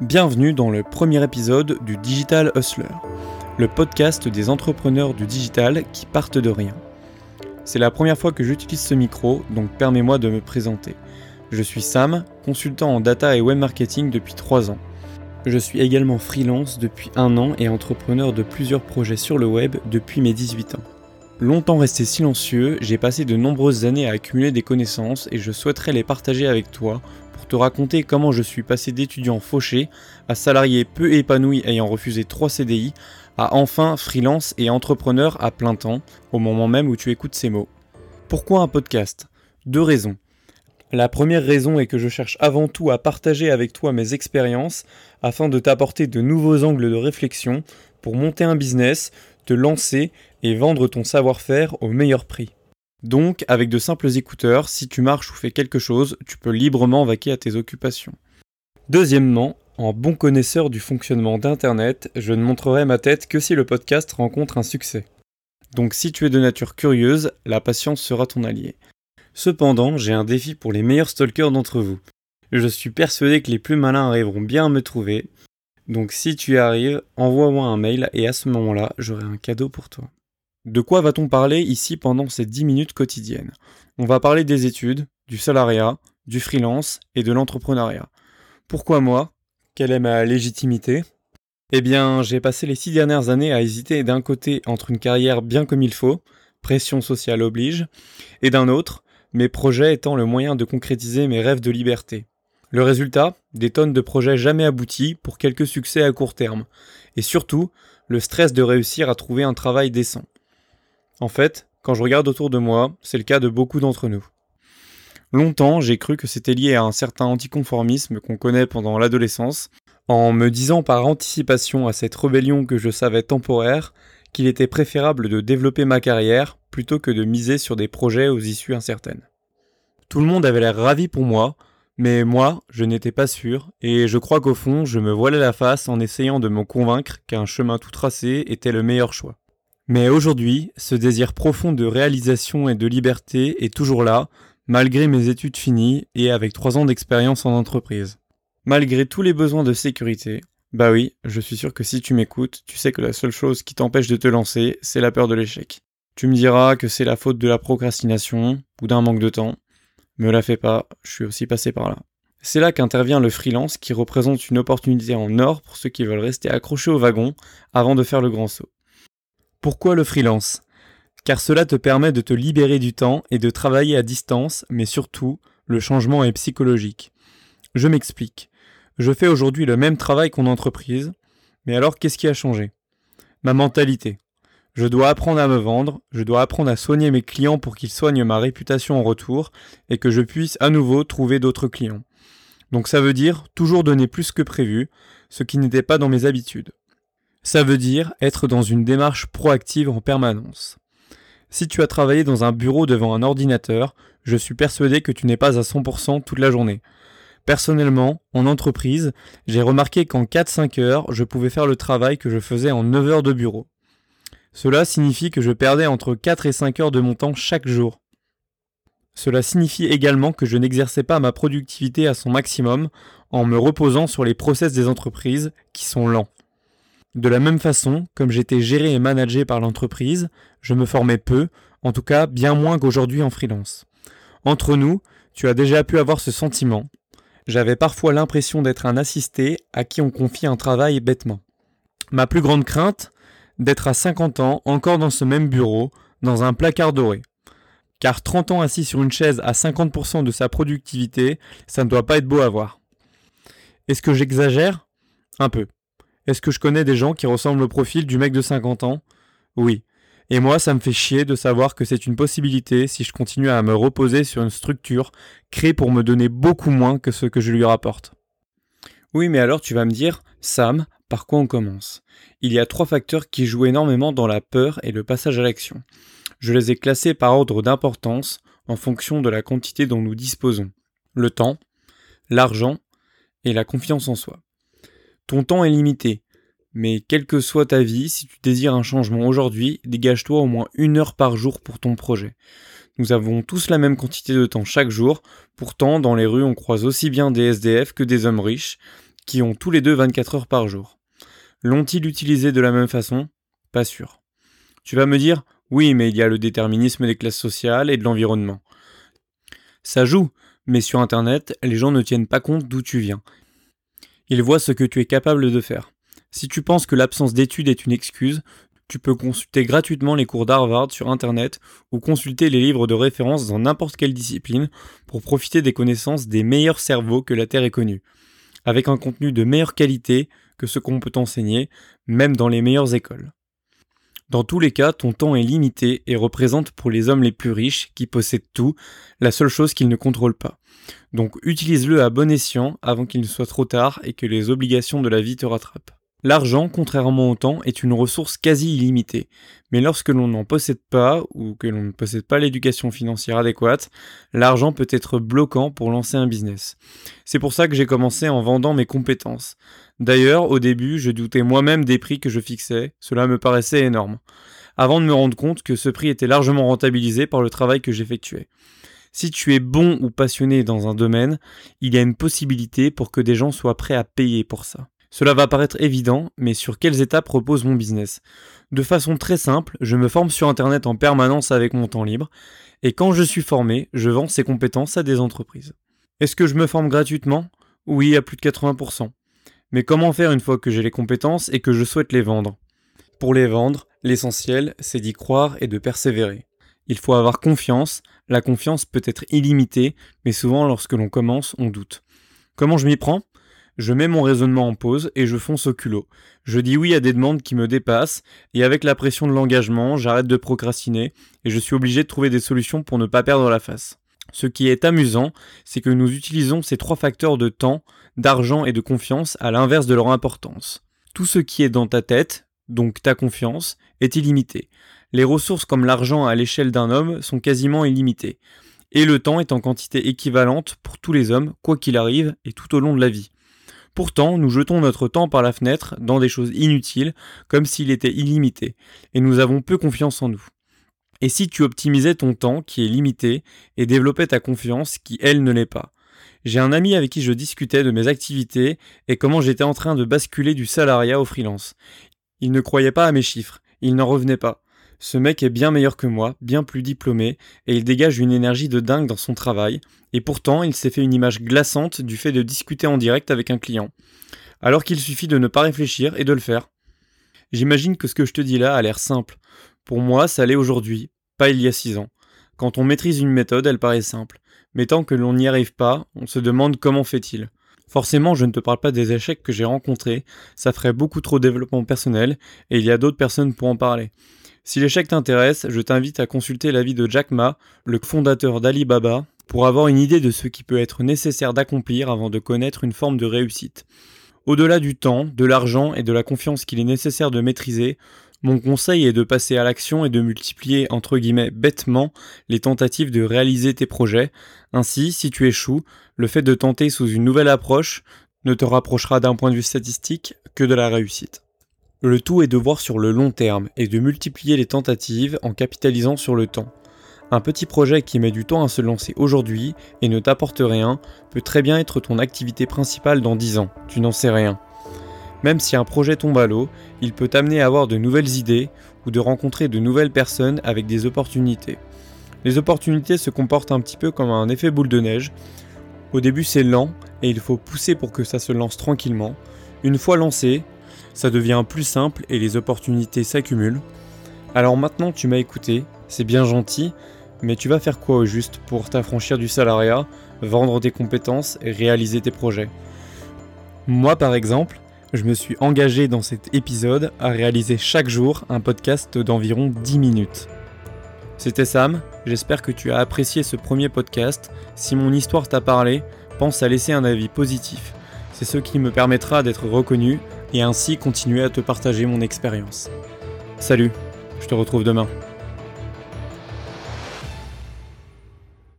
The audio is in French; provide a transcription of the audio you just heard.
Bienvenue dans le premier épisode du Digital Hustler, le podcast des entrepreneurs du digital qui partent de rien. C'est la première fois que j'utilise ce micro, donc permets-moi de me présenter. Je suis Sam, consultant en data et web marketing depuis 3 ans. Je suis également freelance depuis un an et entrepreneur de plusieurs projets sur le web depuis mes 18 ans. Longtemps resté silencieux, j'ai passé de nombreuses années à accumuler des connaissances et je souhaiterais les partager avec toi te raconter comment je suis passé d'étudiant fauché à salarié peu épanoui ayant refusé 3 CDI à enfin freelance et entrepreneur à plein temps au moment même où tu écoutes ces mots. Pourquoi un podcast? Deux raisons. La première raison est que je cherche avant tout à partager avec toi mes expériences afin de t'apporter de nouveaux angles de réflexion pour monter un business, te lancer et vendre ton savoir-faire au meilleur prix. Donc, avec de simples écouteurs, si tu marches ou fais quelque chose, tu peux librement vaquer à tes occupations. Deuxièmement, en bon connaisseur du fonctionnement d'Internet, je ne montrerai ma tête que si le podcast rencontre un succès. Donc si tu es de nature curieuse, la patience sera ton allié. Cependant, j'ai un défi pour les meilleurs stalkers d'entre vous. Je suis persuadé que les plus malins arriveront bien à me trouver. Donc si tu y arrives, envoie-moi un mail et à ce moment-là, j'aurai un cadeau pour toi. De quoi va-t-on parler ici pendant ces 10 minutes quotidiennes? On va parler des études, du salariat, du freelance et de l'entrepreneuriat. Pourquoi moi? Quelle est ma légitimité? Eh bien, j'ai passé les 6 dernières années à hésiter d'un côté entre une carrière bien comme il faut, pression sociale oblige, et d'un autre, mes projets étant le moyen de concrétiser mes rêves de liberté. Le résultat? Des tonnes de projets jamais aboutis pour quelques succès à court terme, et surtout, le stress de réussir à trouver un travail décent. En fait, quand je regarde autour de moi, c'est le cas de beaucoup d'entre nous. Longtemps, j'ai cru que c'était lié à un certain anticonformisme qu'on connaît pendant l'adolescence, en me disant par anticipation à cette rébellion que je savais temporaire qu'il était préférable de développer ma carrière plutôt que de miser sur des projets aux issues incertaines. Tout le monde avait l'air ravi pour moi, mais moi, je n'étais pas sûr, et je crois qu'au fond, je me voilais la face en essayant de me convaincre qu'un chemin tout tracé était le meilleur choix. Mais aujourd'hui, ce désir profond de réalisation et de liberté est toujours là, malgré mes études finies et avec trois ans d'expérience en entreprise. Malgré tous les besoins de sécurité, bah oui, je suis sûr que si tu m'écoutes, tu sais que la seule chose qui t'empêche de te lancer, c'est la peur de l'échec. Tu me diras que c'est la faute de la procrastination ou d'un manque de temps. Me la fais pas, je suis aussi passé par là. C'est là qu'intervient le freelance qui représente une opportunité en or pour ceux qui veulent rester accrochés au wagon avant de faire le grand saut. Pourquoi le freelance? Car cela te permet de te libérer du temps et de travailler à distance, mais surtout, le changement est psychologique. Je m'explique. Je fais aujourd'hui le même travail qu'en entreprise, mais alors qu'est-ce qui a changé? Ma mentalité. Je dois apprendre à me vendre, je dois apprendre à soigner mes clients pour qu'ils soignent ma réputation en retour et que je puisse à nouveau trouver d'autres clients. Donc ça veut dire toujours donner plus que prévu, ce qui n'était pas dans mes habitudes. Ça veut dire être dans une démarche proactive en permanence. Si tu as travaillé dans un bureau devant un ordinateur, je suis persuadé que tu n'es pas à 100% toute la journée. Personnellement, en entreprise, j'ai remarqué qu'en 4-5 heures, je pouvais faire le travail que je faisais en 9 heures de bureau. Cela signifie que je perdais entre 4 et 5 heures de mon temps chaque jour. Cela signifie également que je n'exerçais pas ma productivité à son maximum en me reposant sur les process des entreprises qui sont lents. De la même façon, comme j'étais géré et managé par l'entreprise, je me formais peu, en tout cas bien moins qu'aujourd'hui en freelance. Entre nous, tu as déjà pu avoir ce sentiment. J'avais parfois l'impression d'être un assisté à qui on confie un travail bêtement. Ma plus grande crainte, d'être à 50 ans encore dans ce même bureau, dans un placard doré. Car 30 ans assis sur une chaise à 50% de sa productivité, ça ne doit pas être beau à voir. Est-ce que j'exagère? Un peu. Est-ce que je connais des gens qui ressemblent au profil du mec de 50 ans? Oui. Et moi, ça me fait chier de savoir que c'est une possibilité si je continue à me reposer sur une structure créée pour me donner beaucoup moins que ce que je lui rapporte. Oui, mais alors tu vas me dire, Sam, par quoi on commence? Il y a trois facteurs qui jouent énormément dans la peur et le passage à l'action. Je les ai classés par ordre d'importance en fonction de la quantité dont nous disposons. Le temps, l'argent et la confiance en soi. Ton temps est limité, mais quelle que soit ta vie, si tu désires un changement aujourd'hui, dégage-toi au moins une heure par jour pour ton projet. Nous avons tous la même quantité de temps chaque jour, pourtant dans les rues on croise aussi bien des SDF que des hommes riches, qui ont tous les deux 24 heures par jour. L'ont-ils utilisé de la même façon? Pas sûr. Tu vas me dire, oui, mais il y a le déterminisme des classes sociales et de l'environnement. Ça joue, mais sur Internet, les gens ne tiennent pas compte d'où tu viens. Ils voient ce que tu es capable de faire. Si tu penses que l'absence d'études est une excuse, tu peux consulter gratuitement les cours d'Harvard sur Internet ou consulter les livres de référence dans n'importe quelle discipline pour profiter des connaissances des meilleurs cerveaux que la Terre ait connus, avec un contenu de meilleure qualité que ce qu'on peut enseigner, même dans les meilleures écoles. Dans tous les cas, ton temps est limité et représente pour les hommes les plus riches, qui possèdent tout, la seule chose qu'ils ne contrôlent pas. Donc utilise-le à bon escient avant qu'il ne soit trop tard et que les obligations de la vie te rattrapent. L'argent, contrairement au temps, est une ressource quasi illimitée, mais lorsque l'on n'en possède pas ou que l'on ne possède pas l'éducation financière adéquate, l'argent peut être bloquant pour lancer un business. C'est pour ça que j'ai commencé en vendant mes compétences. D'ailleurs, au début, je doutais moi-même des prix que je fixais, cela me paraissait énorme, avant de me rendre compte que ce prix était largement rentabilisé par le travail que j'effectuais. Si tu es bon ou passionné dans un domaine, il y a une possibilité pour que des gens soient prêts à payer pour ça. Cela va paraître évident, mais sur quelles étapes repose mon business? De façon très simple, je me forme sur Internet en permanence avec mon temps libre, et quand je suis formé, je vends ces compétences à des entreprises. Est-ce que je me forme gratuitement? Oui, à plus de 80%. Mais comment faire une fois que j'ai les compétences et que je souhaite les vendre? Pour les vendre, l'essentiel, c'est d'y croire et de persévérer. Il faut avoir confiance, la confiance peut être illimitée, mais souvent lorsque l'on commence, on doute. Comment je m'y prends? Je mets mon raisonnement en pause et je fonce au culot. Je dis oui à des demandes qui me dépassent et avec la pression de l'engagement, j'arrête de procrastiner et je suis obligé de trouver des solutions pour ne pas perdre la face. Ce qui est amusant, c'est que nous utilisons ces trois facteurs de temps, d'argent et de confiance à l'inverse de leur importance. Tout ce qui est dans ta tête, donc ta confiance, est illimité. Les ressources comme l'argent à l'échelle d'un homme sont quasiment illimitées. Et le temps est en quantité équivalente pour tous les hommes, quoi qu'il arrive, et tout au long de la vie. Pourtant, nous jetons notre temps par la fenêtre dans des choses inutiles, comme s'il était illimité, et nous avons peu confiance en nous. Et si tu optimisais ton temps, qui est limité, et développais ta confiance, qui elle ne l'est pas? J'ai un ami avec qui je discutais de mes activités et comment j'étais en train de basculer du salariat au freelance. Il ne croyait pas à mes chiffres, il n'en revenait pas. Ce mec est bien meilleur que moi, bien plus diplômé, et il dégage une énergie de dingue dans son travail, et pourtant il s'est fait une image glaçante du fait de discuter en direct avec un client. Alors qu'il suffit de ne pas réfléchir et de le faire. J'imagine que ce que je te dis là a l'air simple. Pour moi, ça l'est aujourd'hui, pas il y a six ans. Quand on maîtrise une méthode, elle paraît simple. Mais tant que l'on n'y arrive pas, on se demande comment fait-il. Forcément, je ne te parle pas des échecs que j'ai rencontrés, ça ferait beaucoup trop de développement personnel, et il y a d'autres personnes pour en parler. Si l'échec t'intéresse, je t'invite à consulter l'avis de Jack Ma, le fondateur d'Alibaba, pour avoir une idée de ce qui peut être nécessaire d'accomplir avant de connaître une forme de réussite. Au-delà du temps, de l'argent et de la confiance qu'il est nécessaire de maîtriser, mon conseil est de passer à l'action et de multiplier entre guillemets bêtement les tentatives de réaliser tes projets. Ainsi, si tu échoues, le fait de tenter sous une nouvelle approche ne te rapprochera d'un point de vue statistique que de la réussite. Le tout est de voir sur le long terme et de multiplier les tentatives en capitalisant sur le temps. Un petit projet qui met du temps à se lancer aujourd'hui et ne t'apporte rien peut très bien être ton activité principale dans 10 ans, tu n'en sais rien. Même si un projet tombe à l'eau, il peut t'amener à avoir de nouvelles idées ou de rencontrer de nouvelles personnes avec des opportunités. Les opportunités se comportent un petit peu comme un effet boule de neige. Au début c'est lent et il faut pousser pour que ça se lance tranquillement. Une fois lancé, ça devient plus simple et les opportunités s'accumulent. Alors maintenant tu m'as écouté, c'est bien gentil, mais tu vas faire quoi au juste pour t'affranchir du salariat, vendre tes compétences et réaliser tes projets? Moi par exemple, je me suis engagé dans cet épisode à réaliser chaque jour un podcast d'environ 10 minutes. C'était Sam, j'espère que tu as apprécié ce premier podcast. Si mon histoire t'a parlé, pense à laisser un avis positif. C'est ce qui me permettra d'être reconnu et ainsi continuer à te partager mon expérience. Salut, je te retrouve demain.